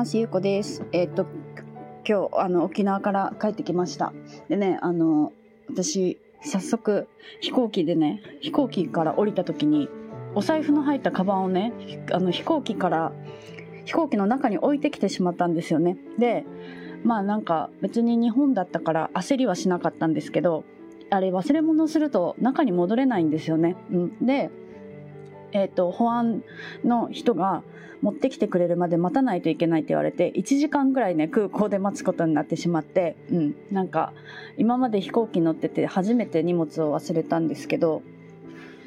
ます。ゆうこです。えっと、今日、あの、沖縄から帰ってきました。でね、あの、私、早速、飛行機でね、飛行機から降りた時に、お財布の入ったカバンをね、あの、飛行機から、飛行機の中に置いてきてしまったんですよね。で、まあなんか別に日本だったから焦りはしなかったんですけど、あれ忘れ物すると中に戻れないんですよね。うん、で、えっ、と、保安の人が持ってきてくれるまで待たないといけないって言われて、1時間ぐらいね、空港で待つことになってしまって、うん、なんか、今まで飛行機乗ってて初めて荷物を忘れたんですけど、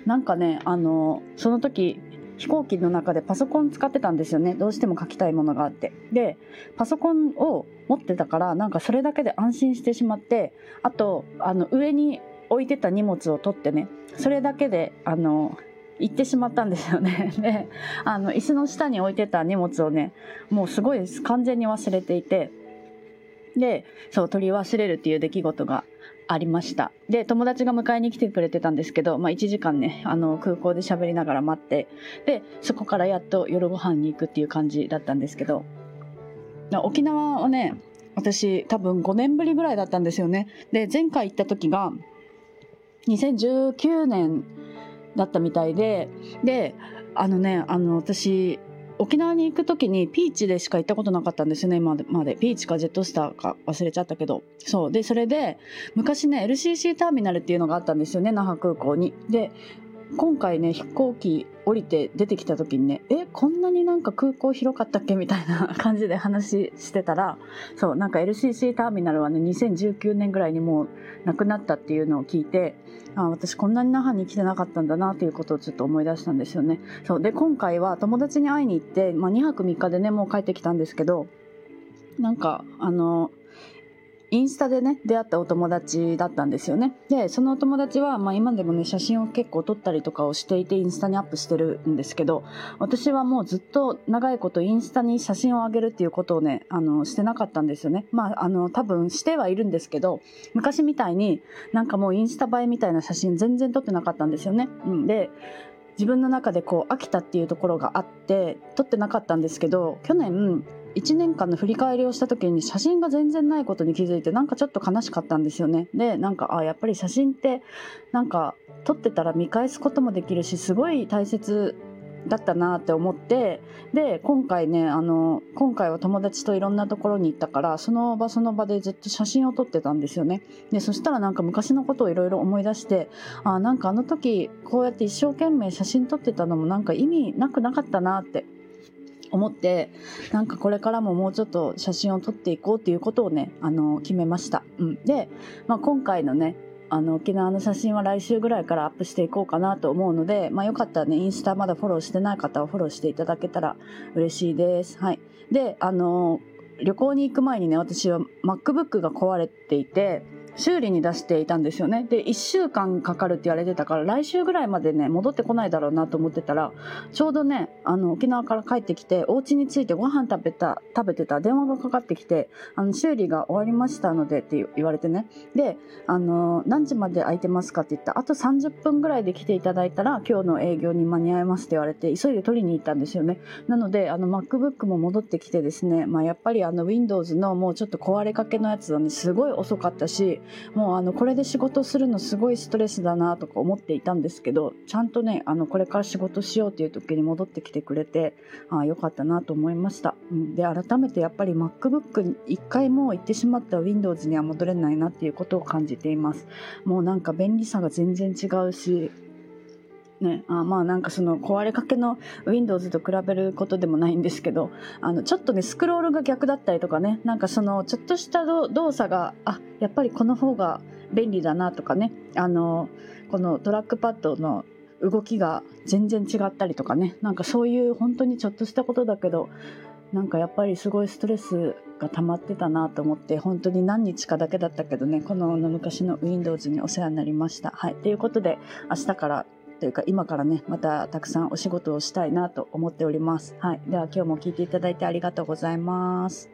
なんかね、あの、その時、飛行機の中でパソコン使ってたんですよね。どうしても書きたいものがあって。で、パソコンを持ってたから、なんかそれだけで安心してしまって、あと、あの、上に置いてた荷物を取ってね、それだけで、あの、行ってしまったんですよね。で、あの、椅子の下に置いてた荷物をね、もうすごい完全に忘れていて、で、そう、取り忘れるっていう出来事がありました。で、友達が迎えに来てくれてたんですけど、まあ1時間ね、あの、空港で喋りながら待って、で、そこからやっと夜ご飯に行くっていう感じだったんですけど、沖縄はね、私多分5年ぶりぐらいだったんですよね。で、前回行った時が、2019年だったみたいで、で、あのね、あの、私、沖縄に行く時にピーチでしか行ったことなかったんですよね、今まで。ピーチかジェットスターか忘れちゃったけど。そう。で、それで、昔ね、LCC ターミナルっていうのがあったんですよね、那覇空港に。で、今回ね、飛行機降りて出てきた時にね、え、こんなになんか空港広かったっけみたいな 感じで話してたら、そう、なんか LCC ターミナルはね、2019年ぐらいにもうなくなったっていうのを聞いて、あ私こんなに那覇に来てなかったんだなということをちょっと思い出したんですよね。そう。で、今回は友達に会いに行って、まあ2泊3日でね、もう帰ってきたんですけど、なんか、あの、インスタでね、出会ったお友達だったんですよね。で、そのお友達は、まあ今でもね、写真を結構撮ったりとかをしていて、インスタにアップしてるんですけど、私はもうずっと長いことインスタに写真を上げるっていうことをね、あの、してなかったんですよね。まあ、あの、多分してはいるんですけど、昔みたいになんかもうインスタ映えみたいな写真全然撮ってなかったんですよね。うん。で、自分の中でこう飽きたっていうところがあって撮ってなかったんですけど去年1年間の振り返りをした時に写真が全然ないことに気づいてなんかちょっと悲しかったんですよね。でなんかあやっぱり写真ってなんか撮ってたら見返すこともできるしすごい大切だったなって思ってで今回ねあの今回は友達といろんなところに行ったからその場その場でずっと写真を撮ってたんですよね。でそしたらなんか昔のことをいろいろ思い出してあなんかあの時こうやって一生懸命写真撮ってたのもなんか意味なくなかったなって思ってなんかこれからももうちょっと写真を撮っていこうっていうことをねあの決めました、うん、で、まあ、今回のねあの沖縄の写真は来週ぐらいからアップしていこうかなと思うので、まあ、よかったらねインスタまだフォローしてない方はフォローしていただけたら嬉しいです。はい。であの旅行に行く前にね私は MacBook が壊れていて修理に出していたんですよね。で、1週間かかるって言われてたから、来週ぐらいまでね、戻ってこないだろうなと思ってたら、ちょうどね、あの、沖縄から帰ってきて、お家に着いてご飯食べた、食べてた電話がかかってきて、あの、修理が終わりましたのでって言われてね。で、あの、何時まで空いてますかって言ったら、あと30分ぐらいで来ていただいたら、今日の営業に間に合いますって言われて、急いで取りに行ったんですよね。なので、あの、MacBook も戻ってきてですね、まあ、やっぱりあの、Windows のもうちょっと壊れかけのやつはね、すごい遅かったし、もうあのこれで仕事するのすごいストレスだなとか思っていたんですけどちゃんとねあのこれから仕事しようという時に戻ってきてくれてあよかったなと思いました、ん、で改めてやっぱり MacBook に一回もう行ってしまった Windows には戻れないなっていうことを感じています。もうなんか便利さが全然違うしね、あまあなんかその壊れかけの Windows と比べることでもないんですけどあのちょっとねスクロールが逆だったりとかねなんかそのちょっとした動作があやっぱりこの方が便利だなとかねあのこのトラックパッドの動きが全然違ったりとかねなんかそういう本当にちょっとしたことだけどなんかやっぱりすごいストレスが溜まってたなと思って本当に何日かだけだったけどねこの昔の Windows にお世話になりました。はい、ということで明日からというか今からねまたたくさんお仕事をしたいなと思っております。はい、では今日も聞いていただいてありがとうございます。